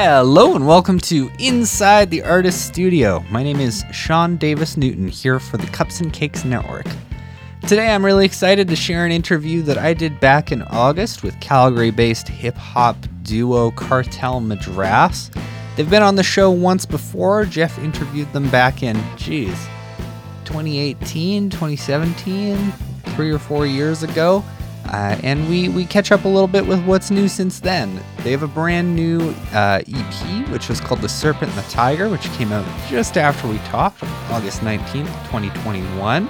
Hello and welcome to Inside the Artist Studio. My name is Sean Davis Newton here for the Cups and Cakes Network. Today I'm really excited to share an interview that I did back in August with Calgary based hip hop duo Cartel Madras. They've been on the show once before. Jeff interviewed them back in, geez, 2018, 2017, three or four years ago. Uh, and we, we catch up a little bit with what's new since then. They have a brand new uh, EP, which was called The Serpent and the Tiger, which came out just after we talked August 19th, 2021.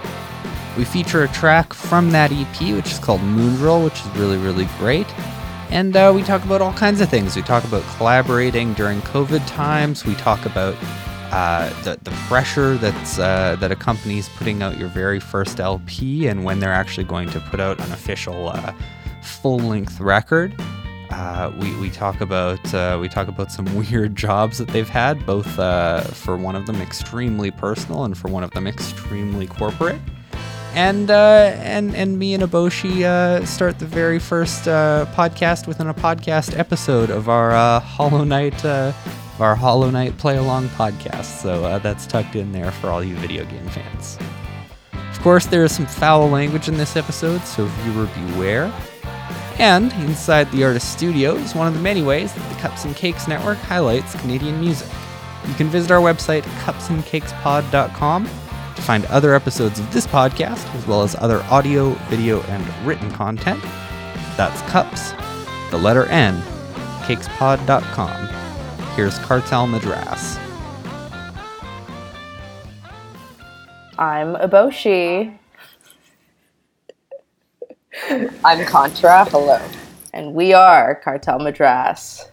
We feature a track from that EP, which is called Moondrill, which is really, really great. And uh, we talk about all kinds of things. We talk about collaborating during COVID times. We talk about uh, the, the pressure that's uh, that accompanies putting out your very first LP and when they're actually going to put out an official uh, full length record. Uh, we, we talk about uh, we talk about some weird jobs that they've had, both for one of them extremely personal and for one of them extremely corporate. And and and me and Eboshi start the very first podcast within a podcast episode of our Hollow Knight our Hollow Knight Play Along podcast, so uh, that's tucked in there for all you video game fans. Of course, there is some foul language in this episode, so viewer beware. And inside the artist studio is one of the many ways that the Cups and Cakes Network highlights Canadian music. You can visit our website, cupsncakespod.com, to find other episodes of this podcast, as well as other audio, video, and written content. That's cups, the letter N, cakespod.com. Here's Cartel Madras. I'm Eboshi. I'm Contra. Hello. And we are Cartel Madras.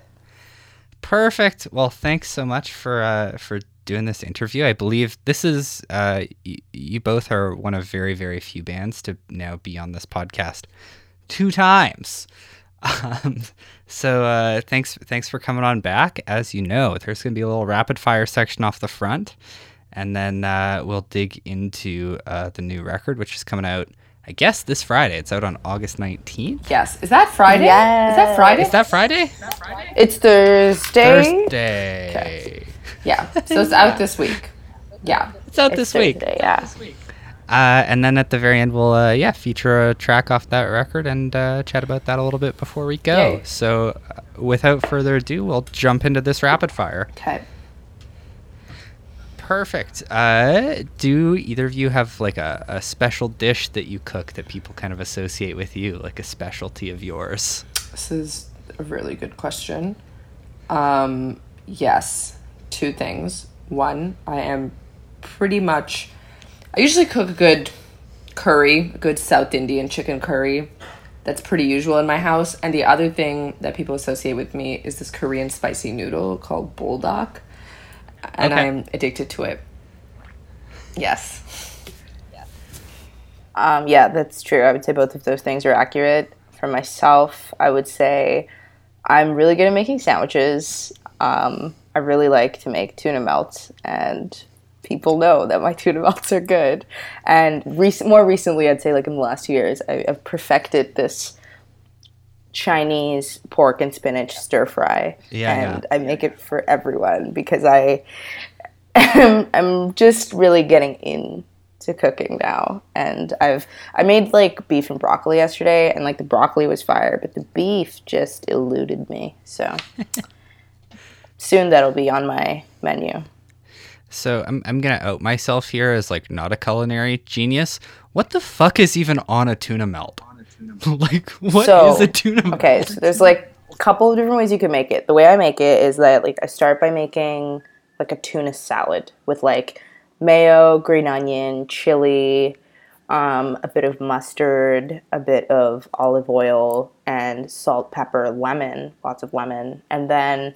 Perfect. Well, thanks so much for uh, for doing this interview. I believe this is uh, y- you both are one of very very few bands to now be on this podcast two times. Um, so uh, thanks thanks for coming on back. As you know, there's going to be a little rapid fire section off the front, and then uh, we'll dig into uh, the new record, which is coming out. I guess this Friday. It's out on August 19th. Yes. Is that Friday? Yes. Is that Friday? Is that Friday? It's Thursday. Thursday. Okay. Yeah. So it's out this week. Yeah. It's out It's this week. Thursday, yeah. Uh, and then at the very end, we'll uh, yeah feature a track off that record and uh, chat about that a little bit before we go. Yay. So, uh, without further ado, we'll jump into this rapid fire. Okay. Perfect. Uh, do either of you have like a, a special dish that you cook that people kind of associate with you, like a specialty of yours? This is a really good question. Um, yes. Two things. One, I am pretty much. I usually cook a good curry, a good South Indian chicken curry. That's pretty usual in my house. And the other thing that people associate with me is this Korean spicy noodle called buldak. And Okay. I'm addicted to it. Yes. Um, yeah, that's true. I would say both of those things are accurate. For myself, I would say I'm really good at making sandwiches. Um, I really like to make tuna melts, and people know that my tuna melts are good. And rec- more recently, I'd say like in the last two years, I- I've perfected this Chinese pork and spinach stir fry, Yeah, and yeah. I make it for everyone because I am I'm just really getting into cooking now, and I've I made like beef and broccoli yesterday, and like the broccoli was fire, but the beef just eluded me. So soon that'll be on my menu. So I'm I'm gonna out myself here as like not a culinary genius. What the fuck is even on a tuna melt? like what is So, a tuna melt? Okay, so there's like a couple of different ways you can make it. The way I make it is that like I start by making like a tuna salad with like mayo, green onion, chili, um, a bit of mustard, a bit of olive oil, and salt, pepper, lemon, lots of lemon, and then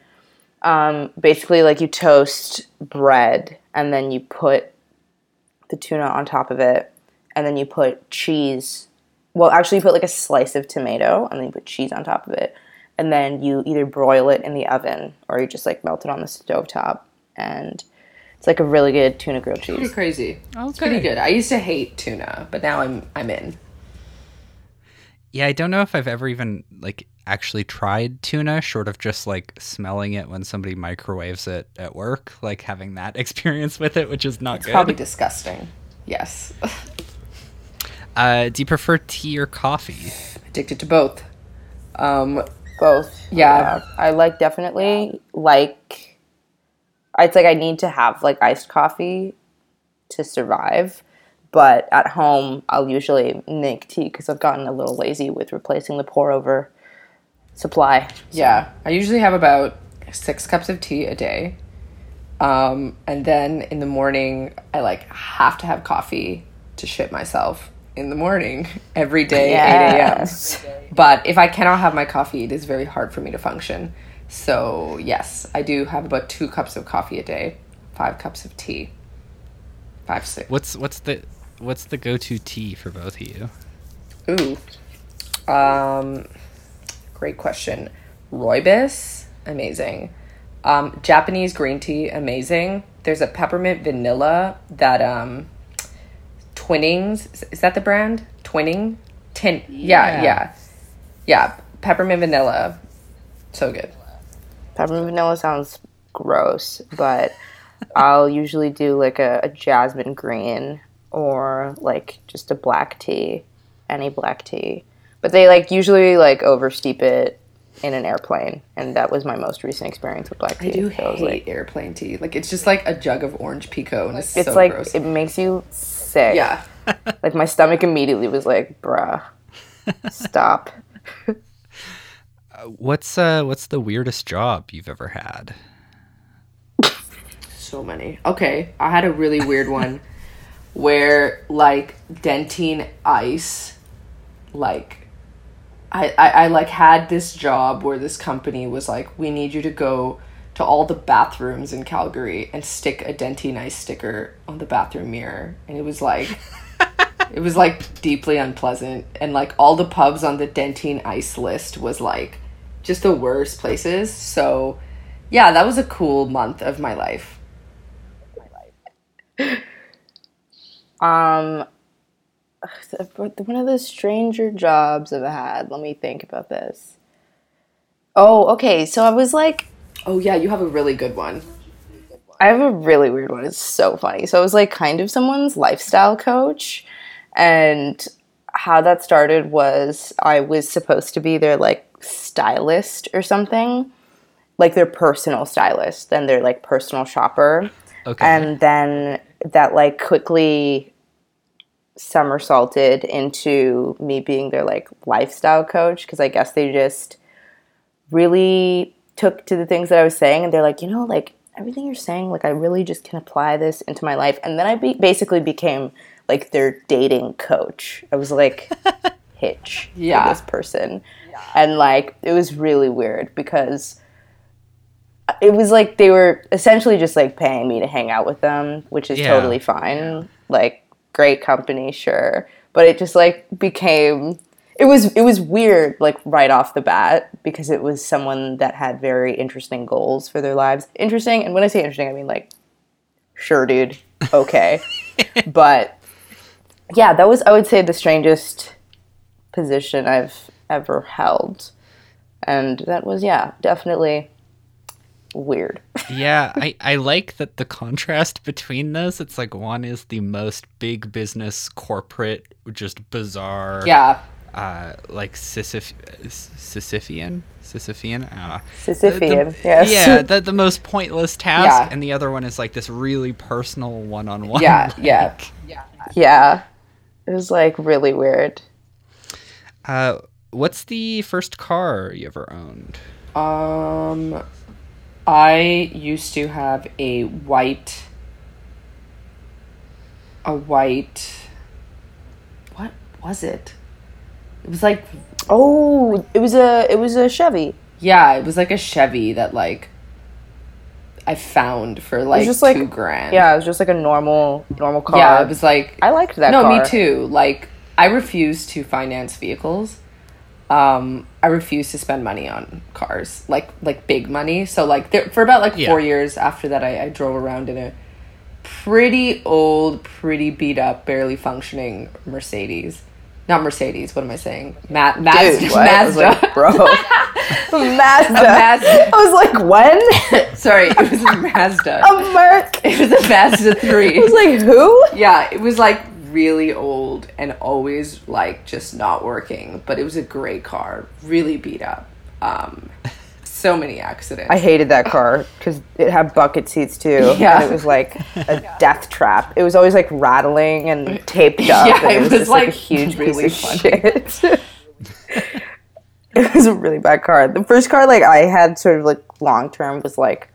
um, basically like you toast bread and then you put the tuna on top of it, and then you put cheese. Well, actually, you put like a slice of tomato, and then you put cheese on top of it, and then you either broil it in the oven or you just like melt it on the stovetop, and it's like a really good tuna grilled cheese. Pretty cheese. crazy. It's pretty good. I used to hate tuna, but now I'm I'm in. Yeah, I don't know if I've ever even like actually tried tuna, short of just like smelling it when somebody microwaves it at work, like having that experience with it, which is not good. Probably disgusting. Yes. Uh, do you prefer tea or coffee? Addicted to both. Um, Both. Yeah. I like definitely like it's like I need to have like iced coffee to survive. But at home, I'll usually make tea because I've gotten a little lazy with replacing the pour over supply. yeah, I usually have about six cups of tea a day. Um, and then in the morning, I like have to have coffee to shit myself in the morning every day, 8 a.m. Yes. But if I cannot have my coffee, it is very hard for me to function. So, yes, I do have about two cups of coffee a day, five cups of tea. Five, six. What's what's the what's the go-to tea for both of you? Ooh. Um, great question. Rooibos, amazing. Um, Japanese green tea, amazing. There's a peppermint vanilla that um, Twinings is- is that the brand? Twinning, tin. Yeah, Yeah. yeah, yeah. Peppermint vanilla, so good. Peppermint vanilla sounds gross, but I'll usually do like a, a jasmine green or like just a black tea, any black tea. But they like usually like oversteep it in an airplane, and that was my most recent experience with black tea. I do So I was hate like, airplane tea. Like it's just like a jug of orange pekoe, and it's, it's so like gross. it makes you sick. yeah, Like my stomach immediately was like, bruh, stop. What's uh what's the weirdest job you've ever had? so many. Okay, I had a really weird one where like Dentyne Ice, like I, I I like had this job where this company was like, we need you to go to all the bathrooms in Calgary and stick a Dentyne Ice sticker on the bathroom mirror, and it was like. It was like deeply unpleasant, and like all the pubs on the Dentyne Ice list was like just the worst places. So, yeah, that was a cool month of my life. Um, one of the stranger jobs I've had. Let me think about this. Oh, okay. So I was like, Oh yeah, you have a really good one. I have a really weird one. It's so funny. So I was like kind of someone's lifestyle coach, and how that started was I was supposed to be their like stylist or something, like their personal stylist, then their like personal shopper. Okay. and then that like quickly somersaulted into me being their like lifestyle coach because I guess they just really took to the things that I was saying and they're like, you know, like everything you're saying, like I really just can apply this into my life. And then I be- basically became like their dating coach. I was like hitch Yeah. for this person. And like it was really weird because uh, it was like they were essentially just like paying me to hang out with them, which is Yeah. totally fine. Like great company, sure. But it just like became it was it was weird like right off the bat because it was someone that had very interesting goals for their lives. Interesting, and when I say interesting, I mean like sure dude, okay. but yeah, that was I would say the strangest position I've ever held. And that was yeah, definitely weird. yeah, I, I like that the contrast between those. It's like one is the most big business corporate, just bizarre, Yeah, uh, like Sisyph- Sisyphean, Sisyphean, uh, Sisyphean, the- yes. yeah, the the most pointless task, Yeah. and the other one is like this really personal one-on-one. yeah, yeah. Yeah. It was like really weird. Uh, what's the first car you ever owned? Um, I used to have a white, a white. What was it? It was like Oh, it was a it was a Chevy. yeah, it was like a Chevy that like I found for like just like- two grand. Yeah, it was just like a normal normal car. yeah, it was like I liked that no, car. me too. Like I refuse to finance vehicles. Um, I refuse to spend money on cars, like like big money. So like there, for about like Yeah. four years after that, I, I drove around in a pretty old, pretty beat up, barely functioning Mercedes. not Mercedes. What am I saying? Ma- Mazda. Dude, what? I was Mazda. like, bro. Mazda. Mazda. I was like, when? Sorry, it was a Mazda. A Merc. It was a Mazda three. I was like, who? yeah, it was like really old and always like just not working. But it was a great car, really beat up. Um, so many accidents. I hated that car because it had bucket seats too. Yeah. And it was like a death trap. It was always like rattling and taped up. Yeah, and it was, just, like, a huge really piece of funny. shit. it was a really bad car. The first car like I had sort of like long term was like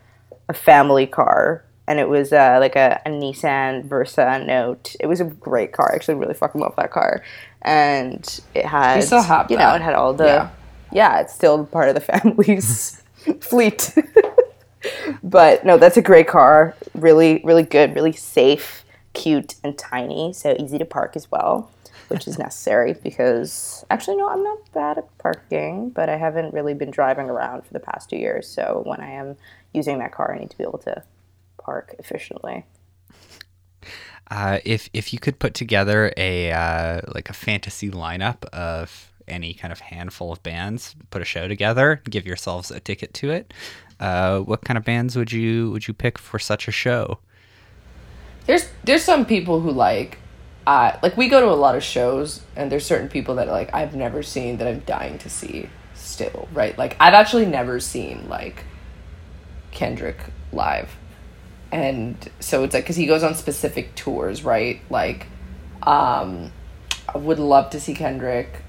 a family car. And it was uh, like a, a Nissan Versa Note. It was a great car. I actually really fucking love that car. And it had, still have you know, it had all the, Yeah. yeah, it's still part of the family's fleet. but no, that's a great car. Really, really good, really safe, cute, and tiny. So easy to park as well, which is necessary because actually, no, I'm not bad at parking, but I haven't really been driving around for the past two years. So when I am using that car, I need to be able to park efficiently. Uh, if if you could put together a uh, like a fantasy lineup of any kind of handful of bands, put a show together, give yourselves a ticket to it. Uh, what kind of bands would you would you pick for such a show? there's there's some people who like uh like we go to a lot of shows and there's certain people that like I've never seen that I'm dying to see still, right? Like I've actually never seen like Kendrick live. And so it's like cuz he goes on specific tours, right? Like um I would love to see Kendrick.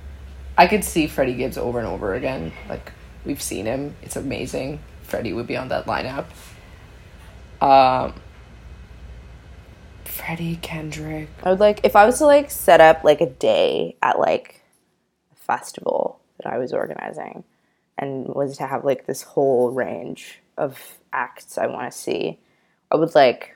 I could see Freddie Gibbs over and over again. Like we've seen him. It's amazing. Freddie would be on that lineup. Um Freddie Kendrick. I would like if I was to like set up like a day at like a festival that I was organizing and was to have like this whole range of acts I want to see. I would like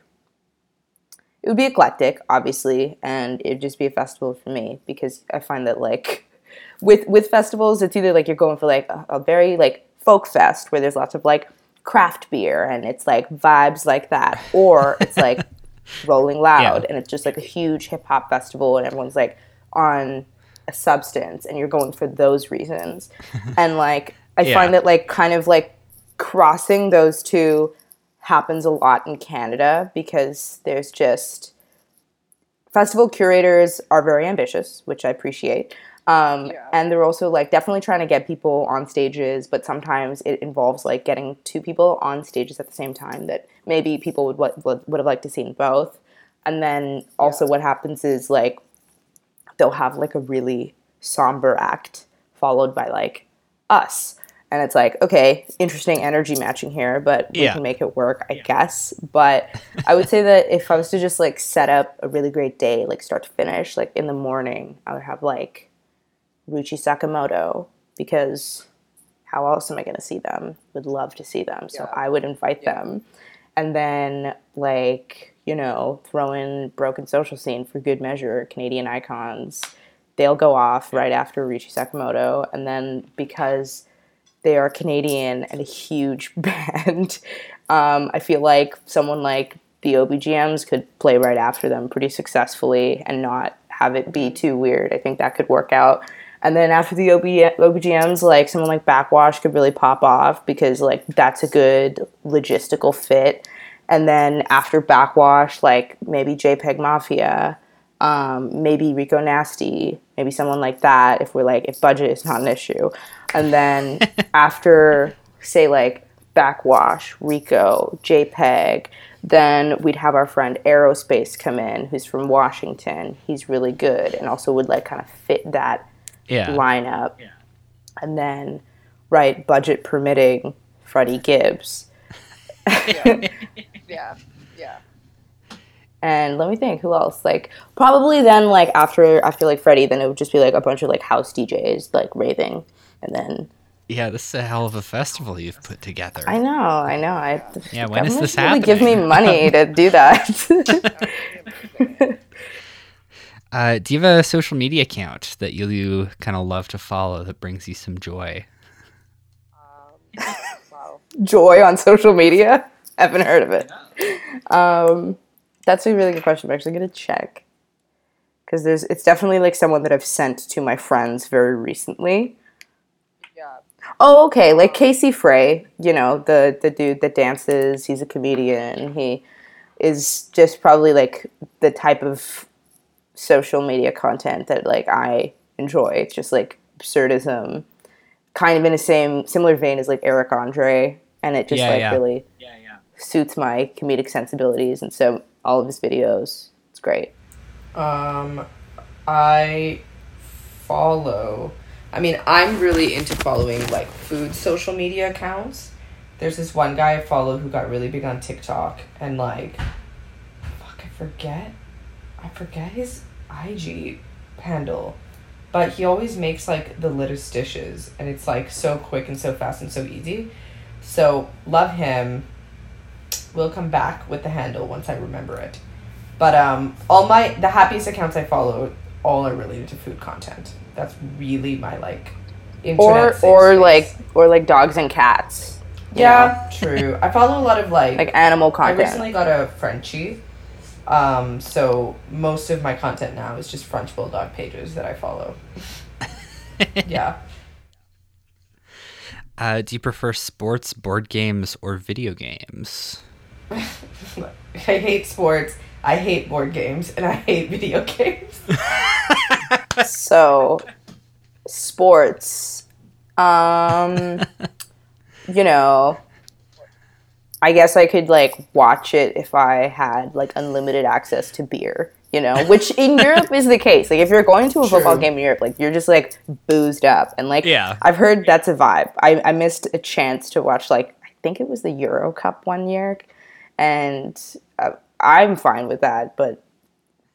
it would be eclectic, obviously, and it'd just be a festival for me because I find that like with with festivals, it's either like you're going for like a, a very like folk fest where there's lots of like craft beer and it's like vibes like that, or it's like Rolling Loud Yeah. and it's just like a huge hip hop festival and everyone's like on a substance and you're going for those reasons. and like I Yeah. find that like kind of like crossing those two happens a lot in Canada because there's just festival curators are very ambitious, which I appreciate. Um, And they're also like definitely trying to get people on stages, but sometimes it involves like getting two people on stages at the same time that maybe people would would, would have liked to see in both. And then also what happens is like they'll have like a really somber act followed by like us. And it's like, okay, interesting energy matching here, but we Yeah. can make it work, I guess. But I would say that if I was to just like set up a really great day, like start to finish, like in the morning, I would have like Ryuichi Sakamoto because how else am I going to see them? Would love to see them. So I would invite them. And then, like, you know, throw in Broken Social Scene for good measure, Canadian icons. They'll go off right after Ryuichi Sakamoto. And then because they are Canadian and a huge band, um, I feel like someone like the OBGMs could play right after them pretty successfully and not have it be too weird. I think that could work out. And then after the OB, OBGMs, like someone like Backxwash could really pop off because like that's a good logistical fit. And then after Backxwash, like maybe JPEG Mafia, um, maybe Rico Nasty, maybe someone like that. If we're like if budget is not an issue, and then after say like Backxwash, Rico, JPEG, then we'd have our friend Aerospace come in, who's from Washington. He's really good and also would like kind of fit that Yeah. lineup. And then, right, budget permitting, Freddie Gibbs. Yeah. Yeah. And let me think, who else? Like probably then, like after after like Freddie, then it would just be like a bunch of like house DJs like raving, and then Yeah, this is a hell of a festival you've put together. I know, I know, I Yeah, when is this should really Give me money to do that. Uh, do you have a social media account that you, you kind of love to follow that brings you some joy? Wow. Joy on social media? Haven't heard of it. Um, that's a really good question. I'm actually gonna check because there's it's definitely like someone that I've sent to my friends very recently. Yeah. Oh, okay. Like Casey Frey, you know, the the dude that dances. He's a comedian. He is just probably like the type of social media content that like I enjoy. It's just like absurdism, kind of in the same similar vein as like Eric Andre, and it just Yeah, like yeah. really Yeah, suits my comedic sensibilities. And so all of his videos, it's great. Um, I follow. I mean, I'm really into following like food social media accounts. There's this one guy I follow who got really big on TikTok and like, fuck, I forget, I forget his IG handle, but he always makes like the littest dishes and it's like so quick and so fast and so easy. So love him. We'll come back with the handle once I remember it. But um, all my the happiest accounts I follow all are related to food content. That's really my like internet Or or space. like or like dogs and cats. you yeah, true. I follow a lot of like, like animal content. I recently got a Frenchie, um, so most of my content now is just French bulldog pages that I follow. yeah, Uh, do you prefer sports, board games, or video games? I hate sports. I hate board games and I hate video games. so sports um you know i guess i could like watch it if i had like unlimited access to beer you know which in europe is the case like if you're going to a football game in europe like you're just like boozed up and like Yeah. i've heard that's a vibe i, I missed a chance to watch like i think it was the euro cup one year and uh, i'm fine with that but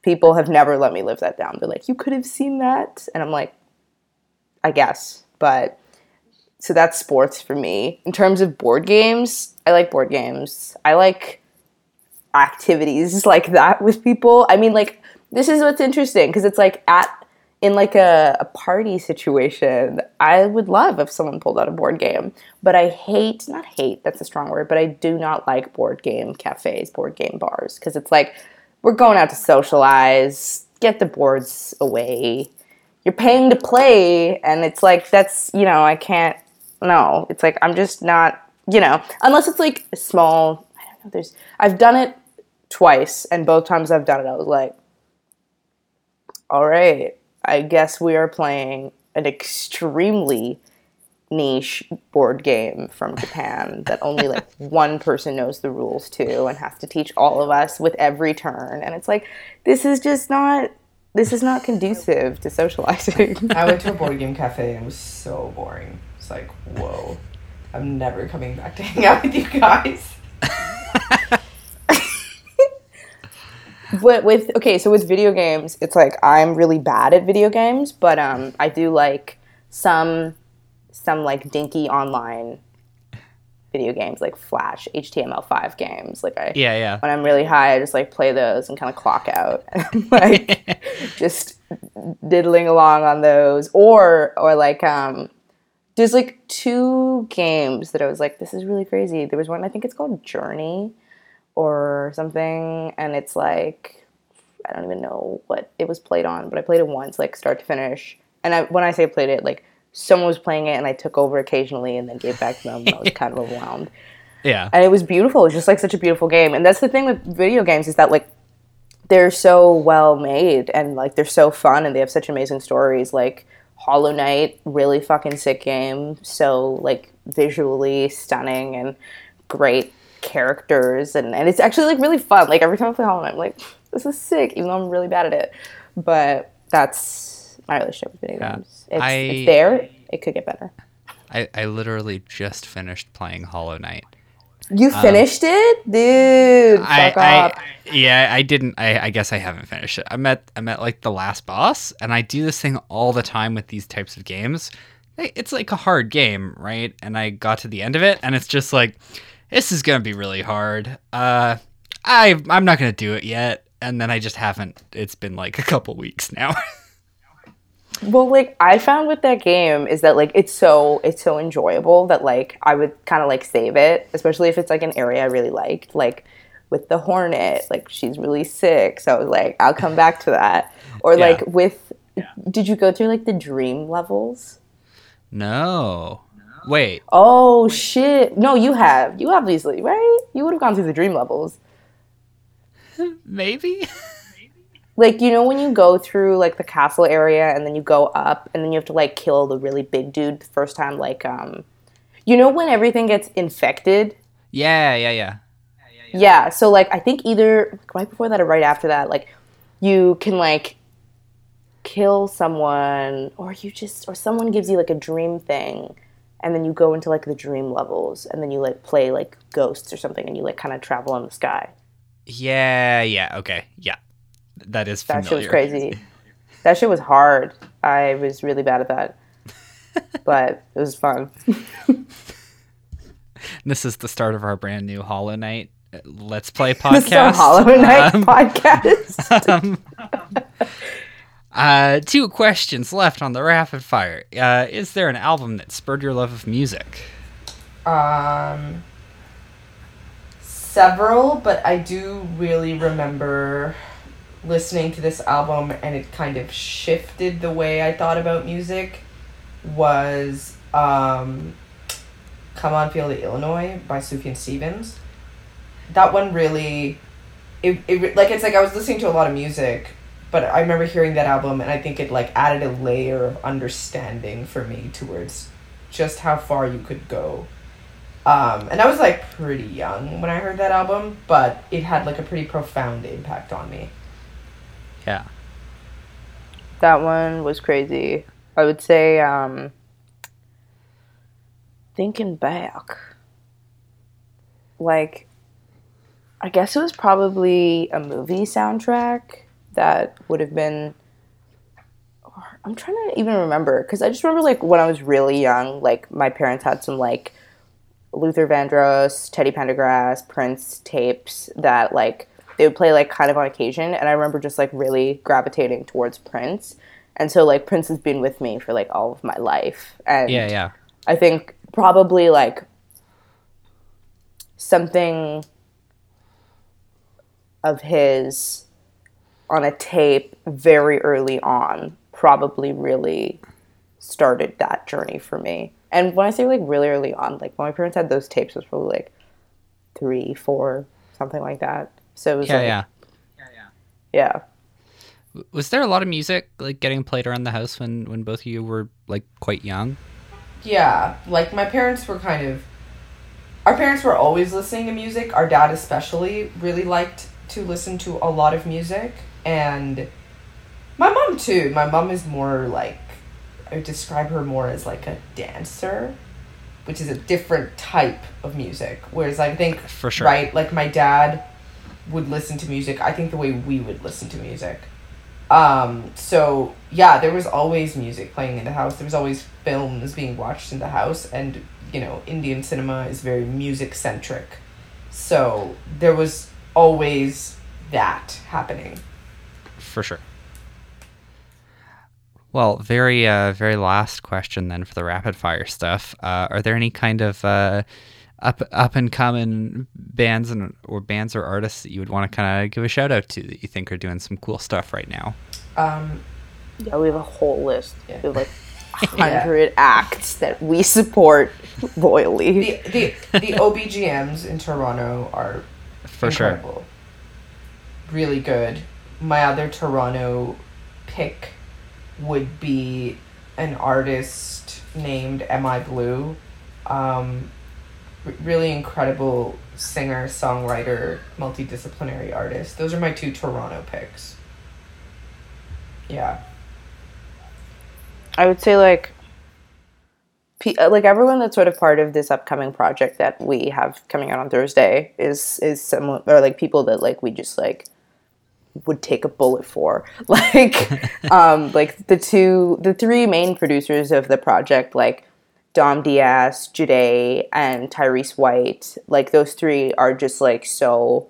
people have never let me live that down. They're like, you could have seen that. And I'm like, I guess. But so that's sports for me. In terms of board games, I like board games. I like activities like that with people. I mean, like, this is what's interesting because it's like at in like a, a party situation, I would love if someone pulled out a board game. But I hate, not hate, that's a strong word, but I do not like board game cafes, board game bars, because it's like, we're going out to socialize, get the boards away. You're paying to play, and it's like, that's, you know, I can't, no. It's like, I'm just not, you know, unless it's like a small, I don't know, there's, I've done it twice, and both times I've done it, I was like, all right, I guess we are playing an extremely niche board game from Japan that only like one person knows the rules to and has to teach all of us with every turn. And it's like, this is just not. This is not conducive to socializing. I went to a board game cafe and it was so boring. It's like, whoa, I'm never coming back to hang out with you guys. But with okay, so with video games, it's like I'm really bad at video games, but um, I do like some some like dinky online video games like Flash HTML5 games. Like I Yeah, yeah. when I'm really high, I just like play those and kind of clock out, like just diddling along on those, or or like um, there's like two games that I was like, this is really crazy. There was one I think it's called Journey, or something, and it's like I don't even know what it was played on, but I played it once, like start to finish. And I, when I say played it, like someone was playing it, and I took over occasionally, and then gave back to them. I was kind of overwhelmed Yeah. and it was beautiful. It was just like such a beautiful game. And that's the thing with video games is that like they're so well made and like they're so fun and they have such amazing stories. Like Hollow Knight, really fucking sick game. So like visually stunning and great characters and, and it's actually like really fun. Like every time I play Hollow Knight, I'm like, this is sick, even though I'm really bad at it. But that's my relationship with video Yeah. games. It's, I- it's there. It could get better. I, I literally just finished playing Hollow Knight. You finished it, dude. Um, I. I yeah, I didn't I, I guess I haven't finished it. I'm at I'm at like the last boss and I do this thing all the time with these types of games. It's like a hard game, right? And I got to the end of it and it's just like this is going to be really hard. Uh I I'm not going to do it yet and then I just haven't. It's been like a couple weeks now. Well, like I found with that game is that like it's so it's so enjoyable that like I would kind of like save it, especially if it's like an area I really liked. Like with the Hornet, like she's really sick. So I was like, I'll come back to that. Or Yeah. like with, did you go through like the dream levels? No. Wait. Oh shit! No, you have. You obviously right. You would have gone through the dream levels. Maybe. Like you know when you go through like the castle area and then you go up and then you have to like kill the really big dude the first time. Like um, you know when everything gets infected. yeah, yeah, yeah. Yeah. Yeah, yeah. yeah so like I think either right before that or right after that, like you can like kill someone or you just or someone gives you like a dream thing and then you go into like the dream levels and then you like play like ghosts or something and you like kind of travel in the sky. Yeah, yeah. Okay. Yeah. That is That shit was crazy. That shit was hard. I was really bad at that. but it was fun. This is the start of our brand new Hollow Knight uh, Let's Play podcast. Hollow Knight Um, podcast. um, uh, two questions left on the rapid fire. Uh, is there an album that spurred your love of music? Um, several, but I do really remember listening to this album and it kind of shifted the way I thought about music. Was um, "Come On Feel the Illinoise" by Sufjan Stevens. That one really, it, it like it's like I was listening to a lot of music, but I remember hearing that album and I think it like added a layer of understanding for me towards just how far you could go. Um, and I was like pretty young when I heard that album, but it had like a pretty profound impact on me. Yeah. that one was crazy. I would say, um, thinking back, like, I guess it was probably a movie soundtrack that would have been. I'm trying to even remember because I just remember like when I was really young, like my parents had some like Luther Vandross, Teddy Pendergrass, Prince tapes that like they would play like kind of on occasion, and I remember just like really gravitating towards Prince, and so like Prince has been with me for like all of my life, and Yeah, yeah. I think probably like something of his on a tape very early on probably really started that journey for me. And when I say like really early on, like when my parents had those tapes, it was probably like three, four, something like that. So it was Yeah, like, yeah. yeah. Was there a lot of music like getting played around the house when when both of you were like quite young? Yeah, like my parents were kind of. Our parents were always listening to music. Our dad, especially, really liked to listen to a lot of music. And my mom, too. My mom is more like. I would describe her more as like a dancer, which is a different type of music. Whereas I think. For sure. Right? Like my dad would listen to music, I think the way we would listen to music. Um, so yeah, there was always music playing in the house. There was always films being watched in the house, and you know, Indian cinema is very music centric. So there was always that happening. For sure. Well, very uh very last question then for the rapid fire stuff. Uh, are there any kind of uh, up up and coming bands and or bands or artists that you would want to kind of give a shout out to that you think are doing some cool stuff right now? Um, Yeah, we have a whole list. Yeah. We have like a hundred acts that we support royally. the the the OBGMs in Toronto are For sure. Really good. My other Toronto pick would be an artist named Mi Blue. Um, r- really incredible singer, songwriter, multidisciplinary artist. Those are my two Toronto picks. Yeah. I would say like uh, like everyone that's sort of part of this upcoming project that we have coming out on Thursday is is someone or like people that like we just like would take a bullet for. Like um like the two the three main producers of the project like Dom Diaz, Jade, and Tyrese White like those three are just like so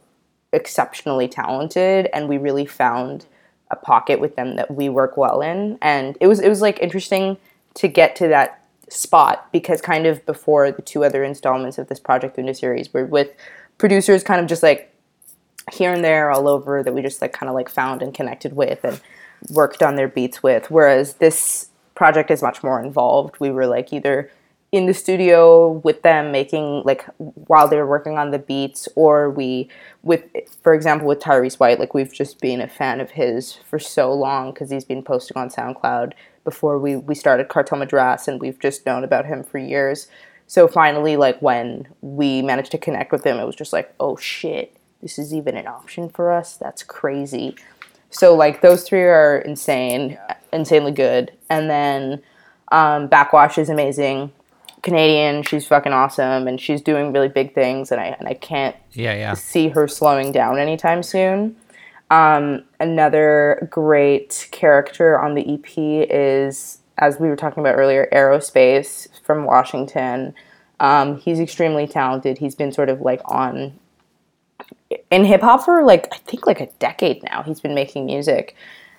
exceptionally talented and we really found a pocket with them that we work well in. And it was it was like interesting to get to that spot because kind of before the two other installments of this project in the series were with producers kind of just like here and there all over that we just like kind of like found and connected with and worked on their beats with. Whereas this project is much more involved. We were like either in the studio with them making like while they were working on the beats or we with for example with Tyrese White like we've just been a fan of his for so long because he's been posting on SoundCloud before we we started Cartel Madras and we've just known about him for years so finally like when we managed to connect with him it was just like oh shit this is even an option for us that's crazy so like those three are insane insanely good and then um, Backxwash is amazing Canadian. She's fucking awesome, and she's doing really big things, and I and I can't Yeah, yeah. see her slowing down anytime soon. Um, another great character on the EP is, as we were talking about earlier, Aerospace from Washington. Um, he's extremely talented. He's been sort of like on in hip hop for like I think like a decade now. He's been making music.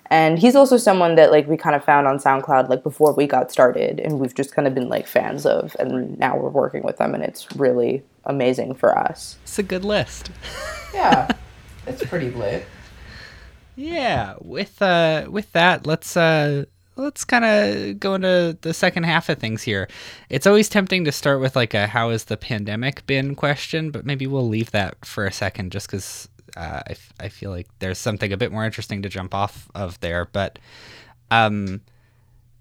And he's also someone that like we kind of found on SoundCloud like before we got started and we've just kind of been like fans of and now we're working with them and it's really amazing for us. It's a good list. Yeah, it's pretty lit. Yeah, with uh with that, let's uh let's kind of go into the second half of things here. It's always tempting to start with like a how has the pandemic been question, but maybe we'll leave that for a second just cuz uh, I, f- I feel like there's something a bit more interesting to jump off of there, but um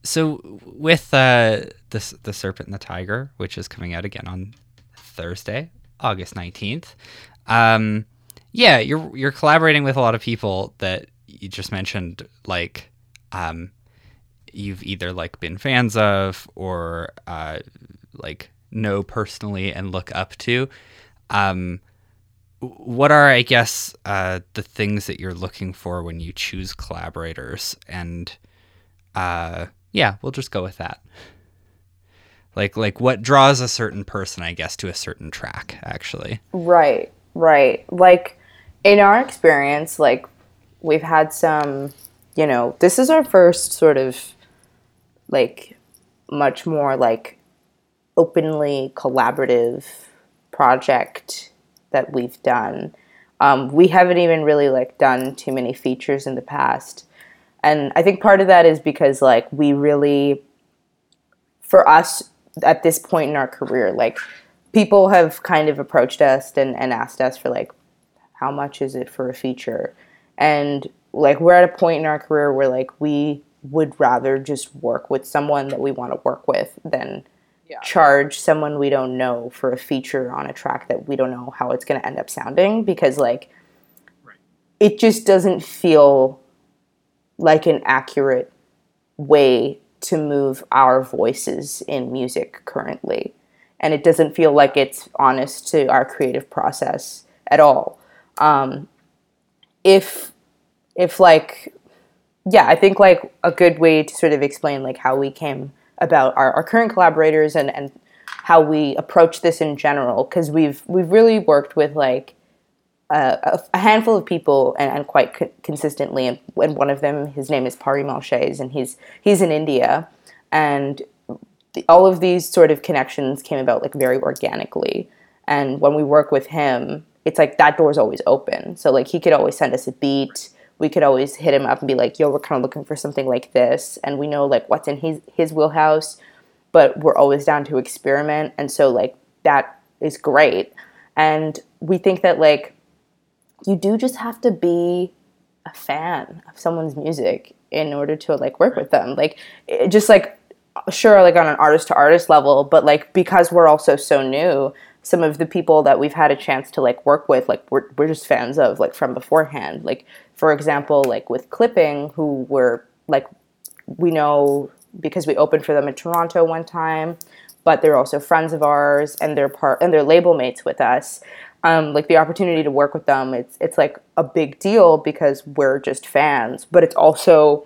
so with uh the the serpent and the tiger, which is coming out again on Thursday, August 19th. Um yeah, you're you're collaborating with a lot of people that you just mentioned like um you've either like been fans of or uh like know personally and look up to. Um what are I guess uh the things that you're looking for when you choose collaborators and uh yeah, we'll just go with that. Like like what draws a certain person, I guess, to a certain track, actually. Right, right. Like in our experience, like we've had some, you know, this is our first sort of like much more like openly collaborative project that we've done. Um, we haven't even really like done too many features in the past, and I think part of that is because like we really, for us at this point in our career, like people have kind of approached us and, and asked us for like how much is it for a feature and like we're at a point in our career where like we would rather just work with someone that we want to work with than Yeah. charge someone we don't know for a feature on a track that we don't know how it's going to end up sounding because like it just doesn't feel like an accurate way to move our voices in music currently. And it doesn't feel like it's honest to our creative process at all. Um, if if like yeah i think like a good way to sort of explain like how we came about our, our current collaborators and and how we approach this in general because we've we've really worked with like a, a handful of people and, and quite co- consistently and, one of them his name is Parimal Shais and he's he's in India. And the, all of these sort of connections came about like very organically. And when we work with him it's like that door's always open. So like he could always send us a beat we could always hit him up and be like yo we're kind of looking for something like this. And we know like what's in his his wheelhouse but we're always down to experiment. And so like that is great. And we think that like you do just have to be a fan of someone's music in order to like work with them. Like it, just like sure like on an artist to artist level but like because we're also so new some of the people that we've had a chance to like work with like we're, we're just fans of like from beforehand. Like for example like with clipping who were like we know because we opened for them in toronto one time but they're also friends of ours and they're part and they're label mates with us. Um, like the opportunity to work with them it's it's like a big deal because we're just fans but it's also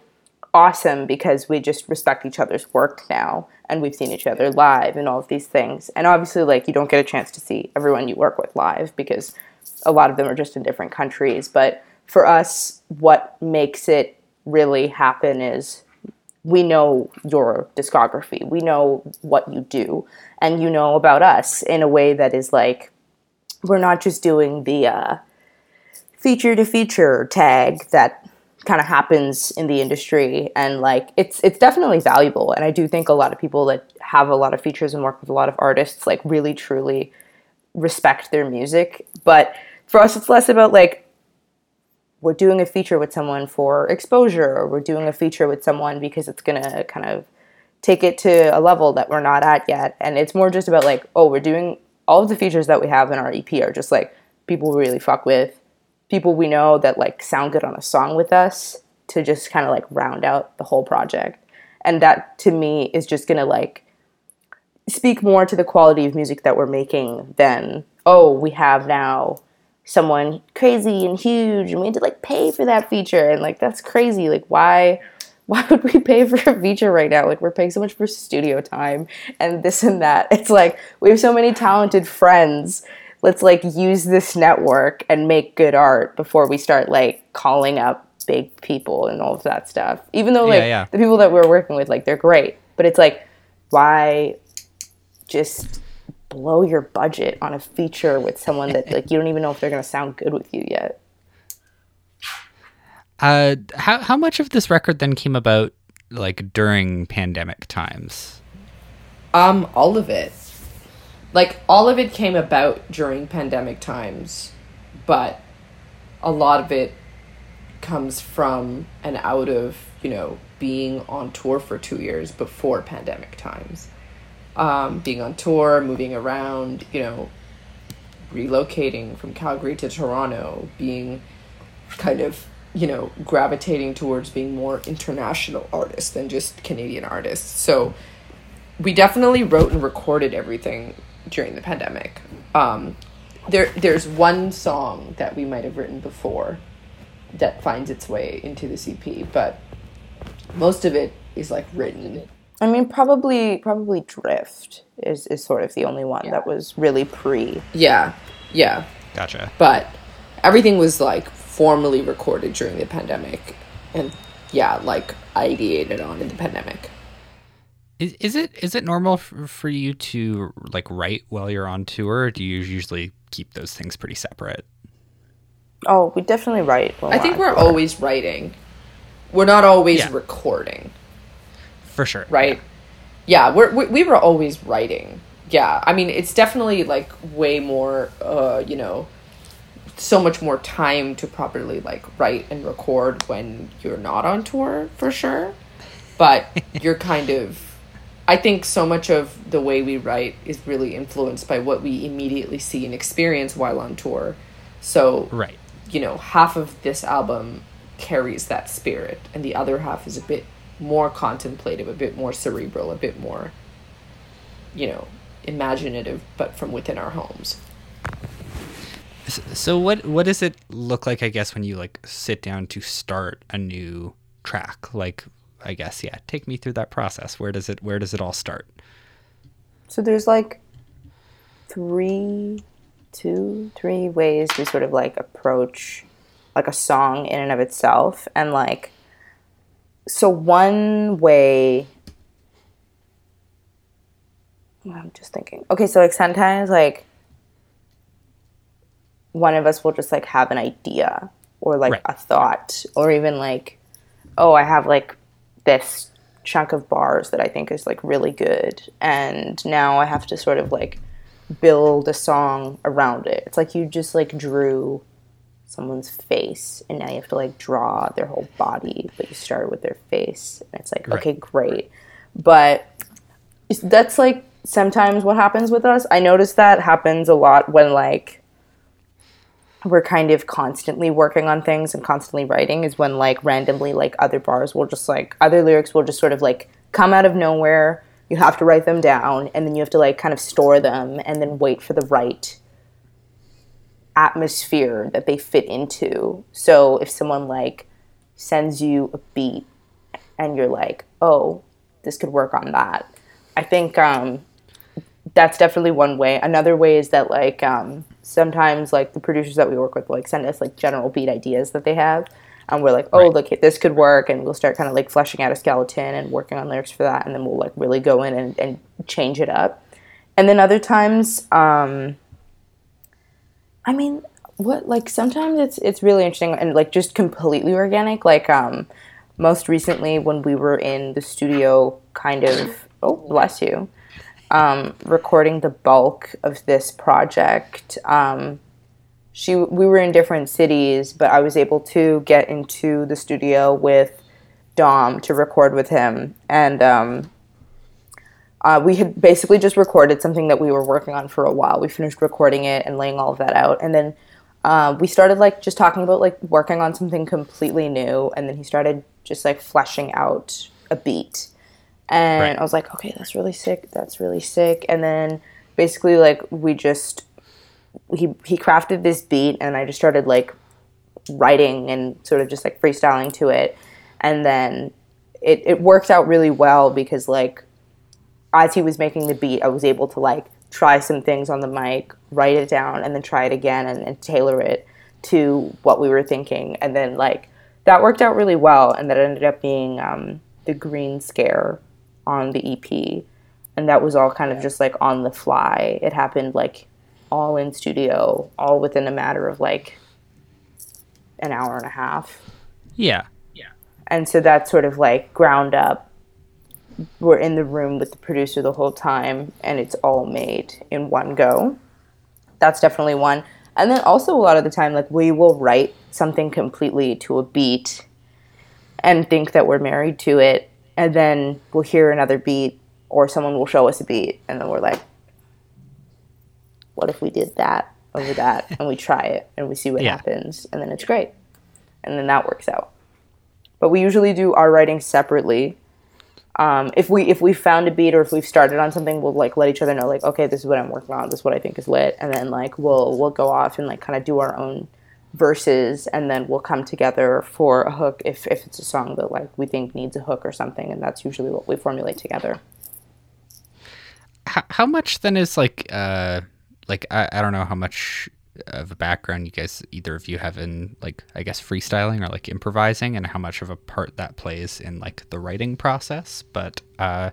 awesome because we just respect each other's work now and we've seen each other live and all of these things. And obviously like you don't get a chance to see everyone you work with live because a lot of them are just in different countries. But for us what makes it really happen is we know your discography. We know what you do. And you know about us in a way that is like we're not just doing the uh, feature to feature tag that kind of happens in the industry and like it's it's definitely valuable. And I do think a lot of people that have a lot of features and work with a lot of artists like really truly respect their music. But for us it's less about like we're doing a feature with someone for exposure or we're doing a feature with someone because it's going to kind of take it to a level that we're not at yet. And it's more just about like oh we're doing all of the features that we have in our ep are just like people really fuck with people we know that like sound good on a song with us to just kind of like round out the whole project. And that to me is just to like speak more to the quality of music that we're making than oh we have now someone crazy and huge and we had to like pay for that feature. And like that's crazy. Like why why would we pay for a feature right now? Like we're paying so much for studio time and this and that. It's like we have so many talented friends let's like use this network and make good art before we start like calling up big people and all of that stuff even though like Yeah, yeah. the people that we're working with like they're great but it's like why just blow your budget on a feature with someone that like you don't even know if they're going to sound good with you yet Uh, how how much of this record then came about like during pandemic times? Um, all of it. Like all of it came about during pandemic times, but a lot of it comes from and out of, you know, being on tour for 2 years before pandemic times. Um, being on tour, moving around, you know, relocating from Calgary to Toronto, being kind of, you know, gravitating towards being more international artists than just Canadian artists. So we definitely wrote and recorded everything during the pandemic. Um, there, there's one song that we might have written before that finds its way into the EP, but most of it is like written. i mean probably probably drift is, is sort of the only one that was really pre Yeah, yeah. Gotcha. but everything was like formally recorded during the pandemic and yeah like ideated on in the pandemic Is, is it is it normal for, for you to like write while you're on tour? Or do you usually keep those things pretty separate? oh we definitely write when i think on we're tour. always writing we're not always Yeah. recording For sure. right yeah we're, we, we were always writing yeah i mean it's definitely like way more uh you know so much more time to properly like write and record when you're not on tour for sure but you're kind of i think so much of the way we write is really influenced by what we immediately see and experience while on tour so Right. you know, half of this album carries that spirit, and the other half is a bit more contemplative, a bit more cerebral, a bit more, you know, imaginative, but from within our homes. So what what does it look like? I guess when you like sit down to start a new track, like I guess yeah, take me through that process. Where does it where does it all start? So there's like three, two, three ways to sort of like approach like a song in and of itself. And like, so one way, oh, I'm just thinking, okay, so like sometimes like one of us will just like have an idea or like Right. a thought or even like, oh, I have like this chunk of bars that I think is like really good. And now I have to sort of like build a song around it. It's like you just like drew someone's face and now you have to like draw their whole body, but you started with their face. And it's like, Right. okay, great. But that's like sometimes what happens with us. I notice that happens a lot when like we're kind of constantly working on things and constantly writing is when like randomly like other bars will just like other lyrics will just sort of like come out of nowhere. You have to write them down and then you have to like kind of store them and then wait for the right atmosphere that they fit into. So if someone like sends you a beat and you're like oh this could work on that i think um that's definitely one way. Another way is that like um, sometimes like the producers that we work with like send us like general beat ideas that they have, and we're like, oh, Right. look, this could work, and we'll start kind of like fleshing out a skeleton and working on lyrics for that, and then we'll like really go in and, and change it up. And then other times, um, I mean, what like sometimes it's it's really interesting and like just completely organic like um most recently when we were in the studio kind of oh bless you um recording the bulk of this project um she we were in different cities but i was able to get into the studio with dom to record with him and um uh, we had basically just recorded something that we were working on for a while. We finished recording it and laying all of that out, and then uh, we started like just talking about like working on something completely new. And then he started just like fleshing out a beat, and Right. I was like, okay, that's really sick. That's really sick. And then basically like we just he he crafted this beat, and I just started like writing and sort of just like freestyling to it, and then it it worked out really well because like as he was making the beat, I was able to like try some things on the mic, write it down, and then try it again and, and tailor it to what we were thinking. And then like that worked out really well, and that ended up being um, the green scare on the EP, and that was all kind of just like on the fly. It happened like all in studio, all within a matter of like an hour and a half. Yeah. Yeah. And so that's sort of like ground up. We're in the room with the producer the whole time and it's all made in one go. That's definitely one. And then also a lot of the time like we will write something completely to a beat and think that we're married to it and then we'll hear another beat or someone will show us a beat and then we're like what if we did that over that and we try it and we see what Yeah. happens and then it's great and then that works out but we usually do our writing separately. Um, if we if we found a beat or if we've started on something, we'll like let each other know like, okay, this is what I'm working on. This is what I think is lit, and then like we'll we'll go off and like kind of do our own verses, and then we'll come together for a hook if if it's a song that like we think needs a hook or something, and that's usually what we formulate together. How, how much then is like uh like I, I don't know how much of a background you guys either of you have in like I guess freestyling or like improvising and how much of a part that plays in like the writing process. But uh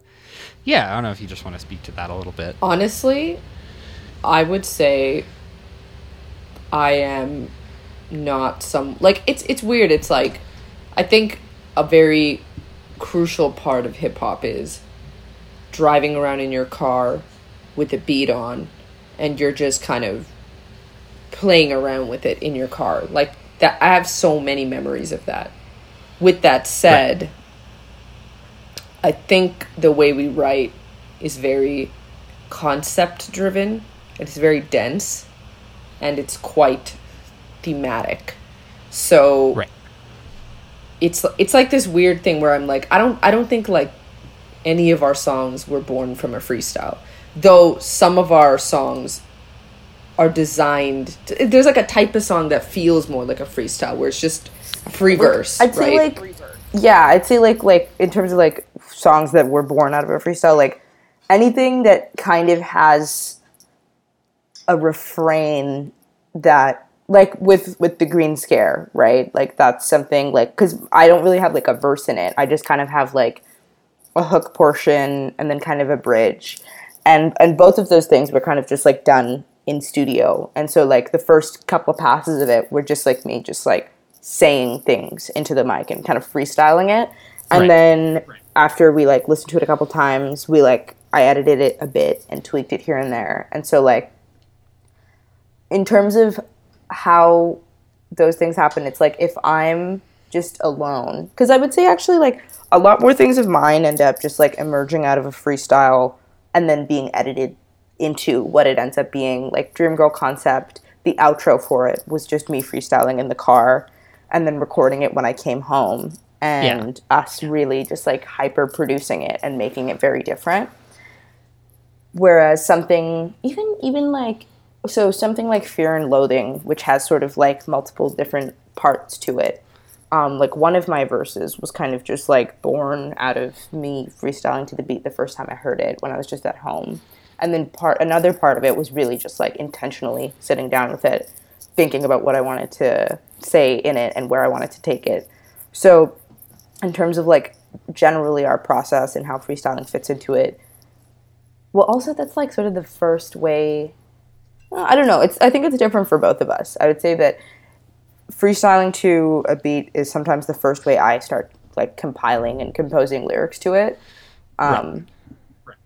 yeah, I don't know if you just want to speak to that a little bit. Honestly, I would say I am not some like it's it's weird. It's like I think a very crucial part of hip hop is driving around in your car with a beat on and you're just kind of playing around with it in your car. Like that I have so many memories of that. With that said, I think the way we write is very concept driven. It's very dense and it's quite thematic. So Right. it's it's like this weird thing where I'm like I don't I don't think like any of our songs were born from a freestyle. Though some of our songs are designed to, there's like a type of song that feels more like a freestyle where it's just free verse, I'd say right? like yeah, I'd say like like in terms of like songs that were born out of a freestyle, like anything that kind of has a refrain that like with with the green scare, right? Like that's something like because I don't really have like a verse in it. I just kind of have like a hook portion and then kind of a bridge, and and both of those things were kind of just like done in studio. And so like the first couple of passes of it were just like me just like saying things into the mic and kind of freestyling it. And Right. then after we like listened to it a couple times, we like I edited it a bit and tweaked it here and there. And so like in terms of how those things happen, it's like if I'm just alone, because I would say actually like a lot more things of mine end up just like emerging out of a freestyle and then being edited into what it ends up being. Like Dream Girl concept, the outro for it was just me freestyling in the car and then recording it when I came home and us really just like hyper producing it and making it very different. Whereas something even even like so something like fear and loathing which has sort of like multiple different parts to it um, like one of my verses was kind of just like born out of me freestyling to the beat the first time i heard it when i was just at home. And then part another part of it was really just like intentionally sitting down with it thinking about what i wanted to say in it and where i wanted to take it. So in terms of like generally our process and how freestyling fits into it well also that's like sort of the first way I don't know. It's I think it's different for both of us. I would say that freestyling to a beat is sometimes the first way I start like compiling and composing lyrics to it. Um, right.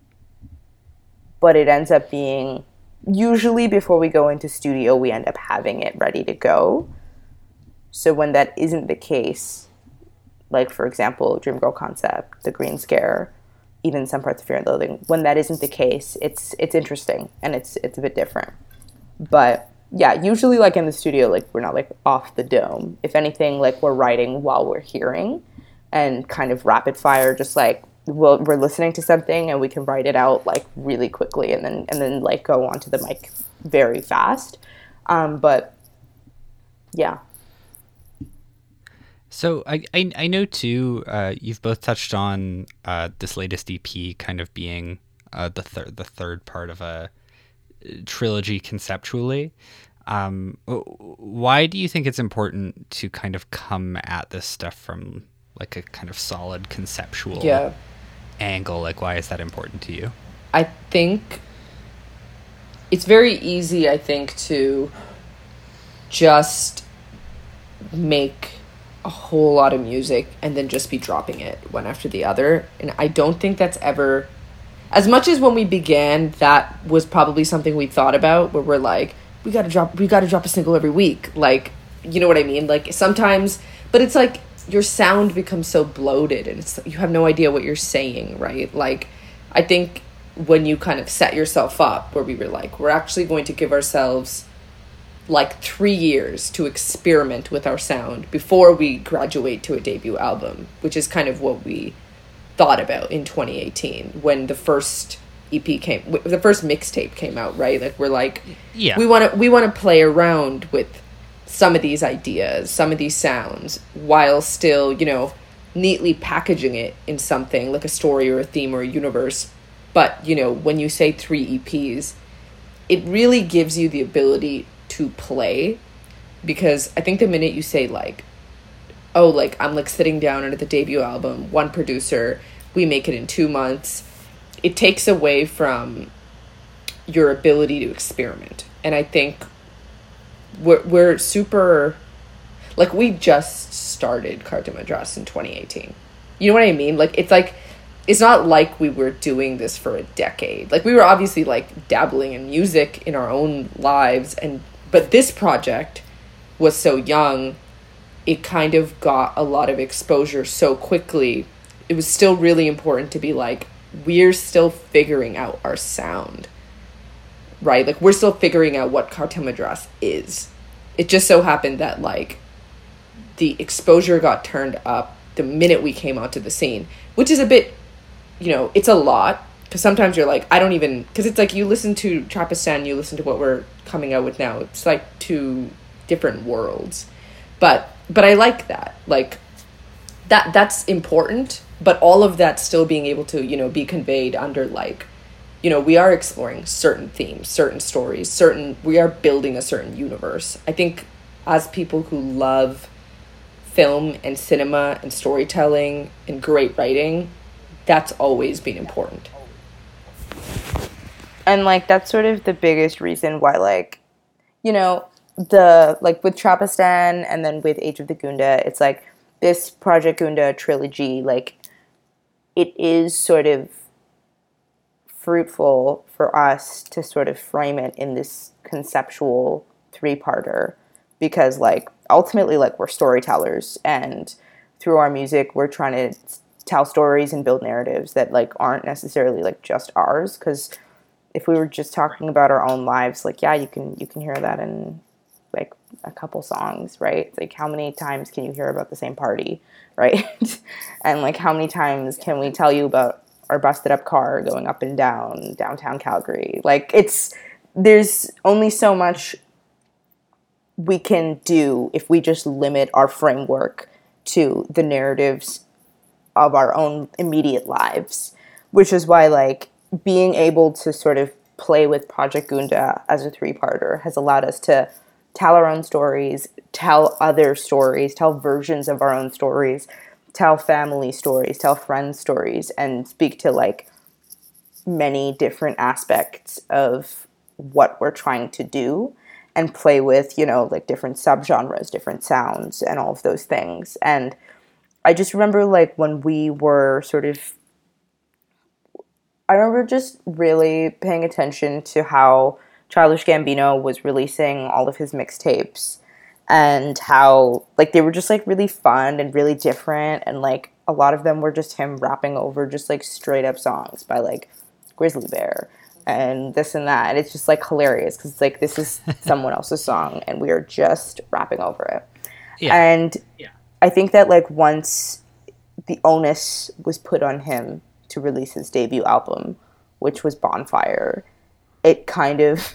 But it ends up being usually before we go into studio, we end up having it ready to go. So when that isn't the case, like for example, Dream Girl Concept, The Green Scare, even some parts of Fear and Loathing, when that isn't the case, it's it's interesting and it's it's a bit different. But yeah, usually like in the studio, like we're not like off the dome. If anything, like we're writing while we're hearing and kind of rapid fire, just like we'll, we're listening to something and we can write it out like really quickly and then and then like go onto the mic very fast. Um, but yeah. So I, I, I know too. Uh, you've both touched on uh, this latest EP kind of being uh, the third the third part of a trilogy conceptually. Um, why do you think it's important to kind of come at this stuff from like a kind of solid conceptual yeah. angle? Like, why is that important to you? I think it's very easy, I think, to just make a whole lot of music and then just be dropping it one after the other. And I don't think that's ever as much as when we began that was probably something we thought about where we're like we got to drop we got to drop a single every week. Like you know what i mean? Like sometimes but it's like your sound becomes so bloated and it's you have no idea what you're saying right? Like i think when you kind of set yourself up where we were like we're actually going to give ourselves like 3 years to experiment with our sound before we graduate to a debut album which is kind of what we thought about in 2018 when the first EP came, the first mixtape came out, right? Like we're like, yeah, we want to we want to play around with some of these ideas, some of these sounds, while still, you know, neatly packaging it in something like a story or a theme or a universe. But you know, when you say three EPs, it really gives you the ability to play, because I think the minute you say like oh, like I'm like sitting down at the debut album, one producer, we make it in two months. It takes away from your ability to experiment. And I think we're, we're super, like, we just started Cartel Madras in 2018. You know what I mean? Like, it's like, it's not like we were doing this for a decade. Like, we were obviously like dabbling in music in our own lives. And, but this project was so young it kind of got a lot of exposure so quickly. It was still really important to be like, we're still figuring out our sound. Right? Like, we're still figuring out what Cartel Madras is. It just so happened that, like, the exposure got turned up the minute we came onto the scene, which is a bit, you know, it's a lot. Because sometimes you're like, I don't even, because it's like you listen to Trapistan, you listen to what we're coming out with now. It's like two different worlds. But but I like that. Like that that's important, but all of that still being able to, you know, be conveyed under like you know, we are exploring certain themes, certain stories, certain we are building a certain universe. I think as people who love film and cinema and storytelling and great writing, that's always been important. And like that's sort of the biggest reason why like you know, the like with Trapistan and then with Age of the Goonda, it's like this Project Goonda trilogy, like it is sort of fruitful for us to sort of frame it in this conceptual three-parter because like ultimately like we're storytellers and through our music we're trying to tell stories and build narratives that like aren't necessarily like just ours because if we were just talking about our own lives like yeah you can you can hear that in a couple songs, right? It's like how many times can you hear about the same party, right? and like how many times can we tell you about our busted up car going up and down downtown Calgary? Like it's there's only so much we can do if we just limit our framework to the narratives of our own immediate lives, which is why like being able to sort of play with Project Goonda as a three-parter has allowed us to tell our own stories, tell other stories, tell versions of our own stories, tell family stories, tell friends stories, and speak to like many different aspects of what we're trying to do and play with, you know, like different subgenres, different sounds, and all of those things. And I just remember like when we were sort of I remember just really paying attention to how Childish Gambino was releasing all of his mixtapes and how like they were just like really fun and really different and like a lot of them were just him rapping over just like straight up songs by like Grizzly Bear and this and that and it's just like hilarious because it's like this is someone else's song and we are just rapping over it Yeah. and yeah. i think that like once the onus was put on him to release his debut album which was bonfire it kind of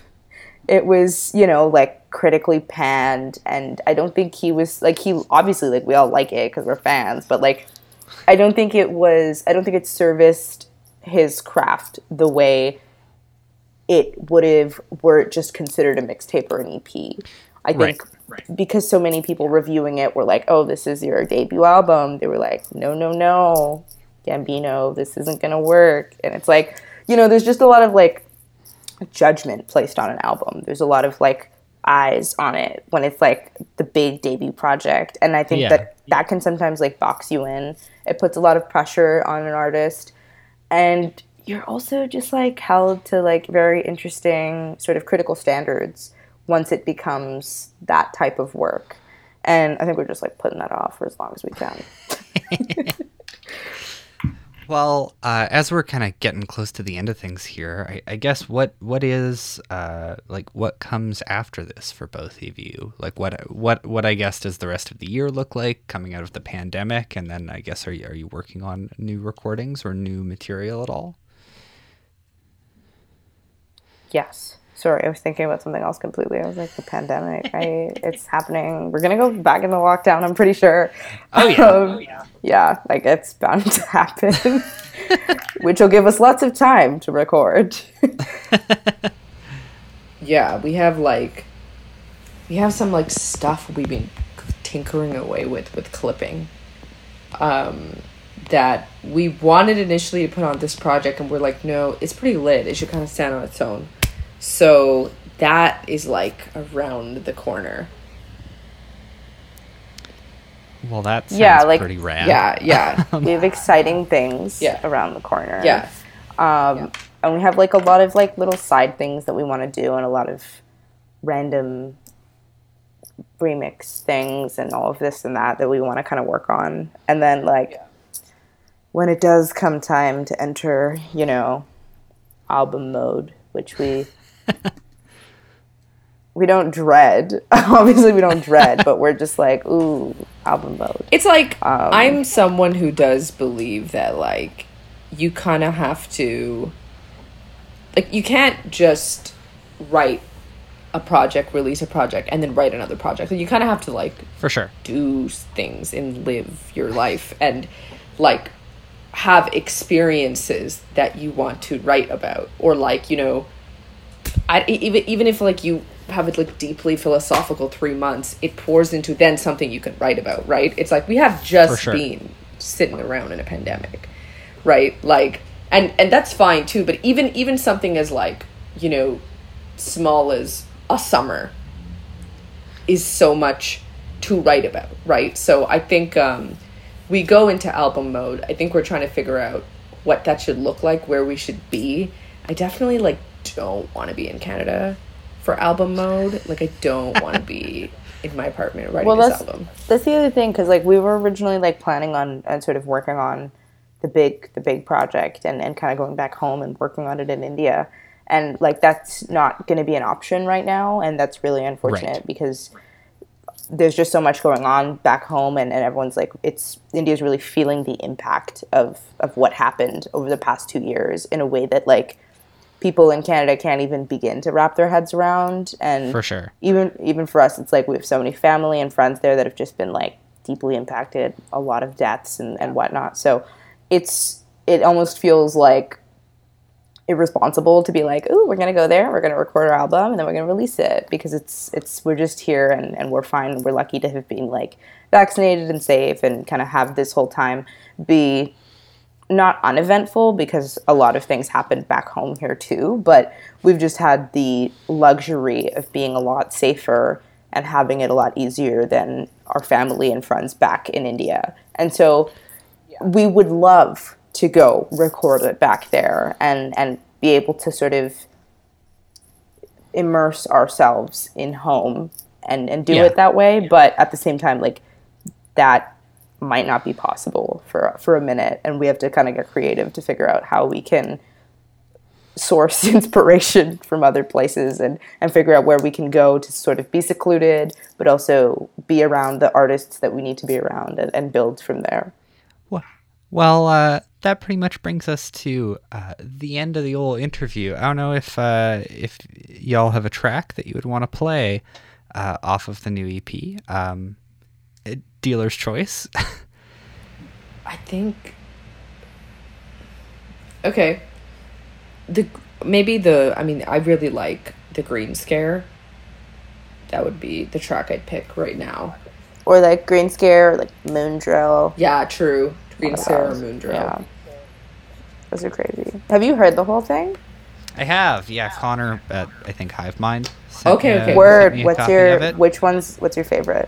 it was you know like critically panned and i don't think he was like he obviously like we all like it because we're fans but like i don't think it was i don't think it serviced his craft the way it would have were it just considered a mixtape or an ep i think because so many people reviewing it were like oh this is your debut album they were like no no no. Gambino this isn't gonna work. And it's like you know there's just a lot of like judgment placed on an album. There's a lot of like eyes on it when it's like the big debut project, and I think Yeah. that that can sometimes like box you in. It puts a lot of pressure on an artist, and you're also just like held to like very interesting sort of critical standards once it becomes that type of work. And I think we're just like putting that off for as long as we can. Well, uh, as we're kind of getting close to the end of things here, I, I guess what what is uh, like what comes after this for both of you? Like what what what I guess does the rest of the year look like coming out of the pandemic, and then I guess are you are you working on new recordings or new material at all? Yes. Sorry, I was thinking about something else completely. I was like, the pandemic, right? it's happening. We're gonna go back into lockdown. I'm pretty sure. Oh yeah, Um, yeah, like it's bound to happen, which will give us lots of time to record. yeah, we have like we have some like stuff we've been tinkering away with with clipping. Um that we wanted initially to put on this project and we're like, no, it's pretty lit. It should kind of stand on its own. So that is like around the corner. well that sounds Yeah, like- pretty rad. Yeah, yeah. we have exciting things Yeah. around the corner. yeah. Um, and we have like a lot of like little side things that we want to do and a lot of random remix things and all of this and that that we want to kind of work on. And then like when it does come time to enter, you know, album mode, which we we don't dread. Obviously we don't dread, but we're just like, ooh, album mode. It's like Um, I'm someone who does believe that like you kind of have to like you can't just write a project, release a project and then write another project. You kind of have to like for sure. do things and live your life and like have experiences that you want to write about or like you know I, even even if like you have it like deeply philosophical three months it pours into then something you can write about right it's like we have just sure. been sitting around in a pandemic right like and and that's fine too but even even something as like you know small as a summer is so much to write about, right? So I think um, we go into album mode. I think we're trying to figure out what that should look like, where we should be. I definitely like don't want to be in Canada for album mode. Like I don't want to be in my apartment writing well, this that's album. that's the other thing because like we were originally like planning on and sort of working on the big the big project and and kind of going back home and working on it in India and like that's not going to be an option right now and that's really unfortunate Right. because there's just so much going on back home and, and everyone's like it's india's really feeling the impact of of what happened over the past two years in a way that like people in canada can't even begin to wrap their heads around. And For sure. even even for us it's like we have so many family and friends there that have just been like deeply impacted a lot of deaths and, and whatnot. So it's it almost feels like irresponsible to be like oh we're gonna go there we're gonna record our album and then we're gonna release it because it's it's we're just here and, and we're fine. We're lucky to have been like vaccinated and safe and kind of have this whole time be not uneventful because a lot of things happened back home here too, but we've just had the luxury of being a lot safer and having it a lot easier than our family and friends back in India. And so we would love to go record it back there and and be able to sort of immerse ourselves in home and and do Yeah. it that way, but at the same time like that might not be possible for for a minute and we have to kind of get creative to figure out how we can source inspiration from other places and and figure out where we can go to sort of be secluded but also be around the artists that we need to be around and, and build from there Well, well uh, that pretty much brings us to uh, the end of the old interview. I don't know if uh, if y'all have a track that you would want to play uh, off of the new EP. Um, dealer's choice. I think. Okay. The maybe the I mean I really like the green scare. That would be the track I'd pick right now. or like green scare or like moon drill Yeah, true. Green scare or moon drill. yeah those are crazy have you heard the whole thing I have, yeah. Connor at I think Hive Mind. sent Okay, a- okay. sent word what's your which one's what's your favorite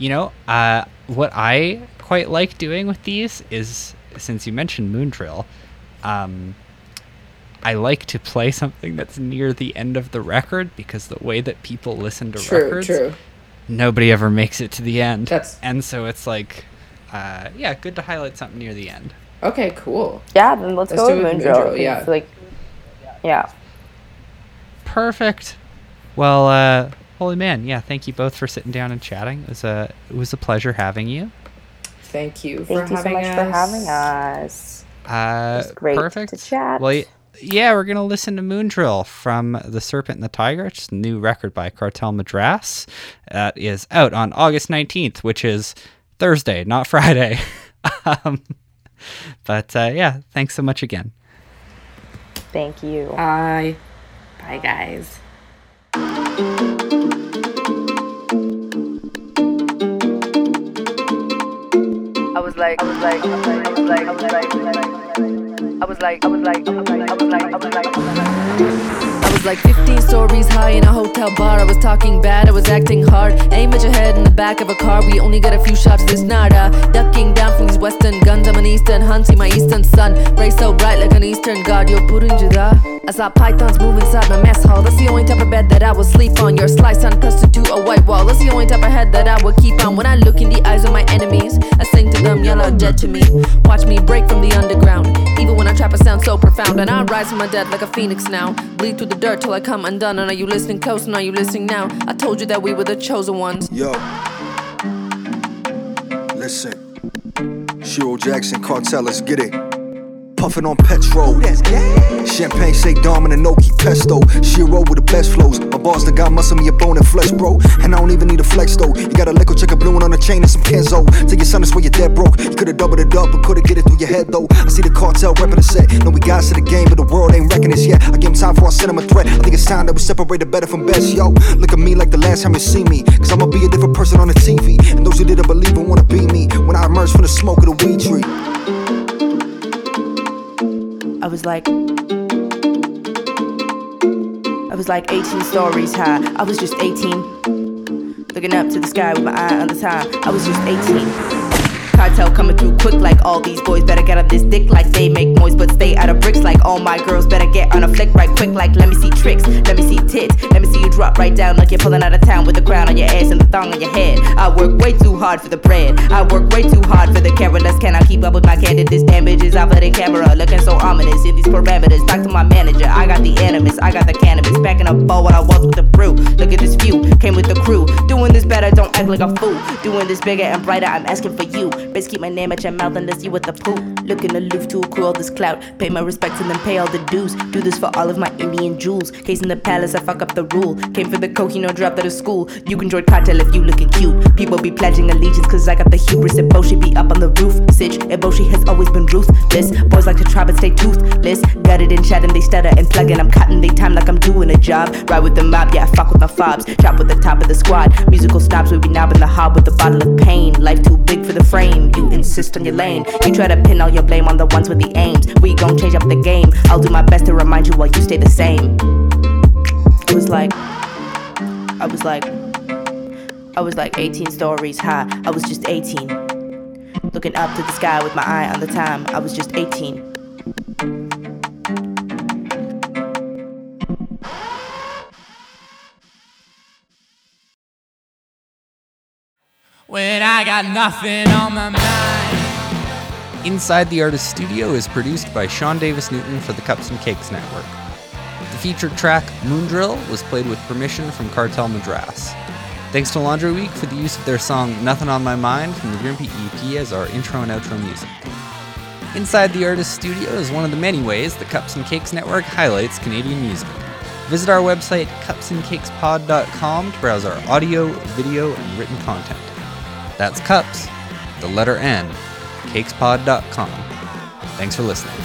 You know, uh, what I quite like doing with these is since you mentioned Moon Drill, um, I like to play something that's near the end of the record because the way that people listen to True, records, true. nobody ever makes it to the end. That's- and so it's like, uh, yeah, good to highlight something near the end. Okay, cool. yeah then let's, Let's go with it moon with drill, Moon Drill, 'cause yeah. like yeah Perfect. Well, uh, holy man, yeah. Thank you both for sitting down and chatting. It was a it was a pleasure having you. Thank you for thank you so much us. for having us Uh, was great to perfect. chat. Well, yeah, we're gonna listen to Moon Drill from The Serpent and the Tiger. It's a new record by Cartel Madras. That is out on August nineteenth, which is Thursday, not Friday. um, but uh, yeah, thanks so much again. thank you Bye. Bye, guys. Like, I was like, I was like, I was like, I was like, I was like, I was like, I was like, I was like, I was like, I was like 15 stories high in a hotel bar. I was talking bad, I was acting hard. Aim at your head in the back of a car. We only got a few shots, this nada. Ducking down from these western guns. I'm an eastern hun, see my eastern sun. Ray so bright like an eastern god. Yo, Purinjida. I saw pythons move inside my mess hall. That's the only type of bed that I will sleep on. Your slice uncrusted to a white wall. That's the only type of head that I will keep on. When I look in the eyes of my enemies, I sing to them, y'all are dead to me. Watch me break from the underground. Even when I trap, I sound so profound. And I rise from my dead like a phoenix now. Bleed through the dirt till I come undone. And are you listening close? And are you listening now? I told you that we were the chosen ones. Yo. Listen. Shiro Jackson, cartel, let's get it. Puffin' on petrol. Champagne, say Dom and Enoki pesto. Shiro with the best flows. My bars the guy, muscle me a bone and flesh, bro. And I don't even need a flex though. You got a liquor check a blue one on a chain and some Kenzo. Tell your son that's where you're dead broke. You could've doubled it up, but could've get it through your head though. I see the cartel reppin' the set. No, we guys to the game, but the world ain't reckoning us yet. I give him time for I send him a threat. I think it's time that we separate the better from best, yo. Look at me like the last time you see me. Cause I'ma be a different person on the TV. And those who didn't believe it wanna be me. When I emerge from the smoke of the weed tree. I was like, I was like 18 stories high. I was just 18. Looking up to the sky with my eye on the time. I was just 18. Cartel coming through quick like all these boys. Better get on this dick like they make noise but stay out of bricks like all my girls. Better get on a flick right quick like let me see tricks let me see tits let me see you drop right down like you're pulling out of town with the crown on your ass and the thong on your head. I work way too hard for the bread. I work way too hard for the careless can I keep up with my candid this damage is off of the camera looking so ominous. In these parameters talk to my manager. I got the animus I got the cannabis. Back in a bowl when I walked with the brew. Look at this view came with the crew. Doing this better don't act like a fool. Doing this bigger and brighter I'm asking for you keep my name at your mouth unless you with the poop. Looking aloof to accrue all this clout. Pay my respects and then pay all the dues. Do this for all of my Indian jewels. Case in the palace, I fuck up the rule. Came for the coke, you dropped out of school. You can join cartel if you looking cute. People be pledging allegiance cause I got the hubris. And Boshi be up on the roof. Sitch, Boshi has always been ruthless. Boys like to try but stay toothless. Gutted and and they stutter and plug and I'm cutting they time like I'm doing a job. Ride with the mob, yeah, I fuck with my fobs. Chop with the top of the squad. Musical snobs, we be knobbing the hob with a bottle of pain. Life too big for the frame. You insist on your lane. You try to pin all your blame on the ones with the aims. We gon' change up the game. I'll do my best to remind you while you stay the same. It was like, I was like, I was like 18 stories high. I was just 18. Looking up to the sky with my eye on the time. I was just 18. When I got nothing on my mind. Inside the Artist Studio is produced by Sean Davis Newton for the Cups and Cakes Network. The featured track, Moondrill, was played with permission from Cartel Madras. Thanks to Laundry Week for the use of their song Nothing on My Mind from the Grimpy EP as our intro and outro music. Inside the Artist Studio is one of the many ways the Cups and Cakes Network highlights Canadian music. Visit our website, cupsncakespod.com, to browse our audio, video, and written content. That's Cups, the letter N, cakespod.com. Thanks for listening.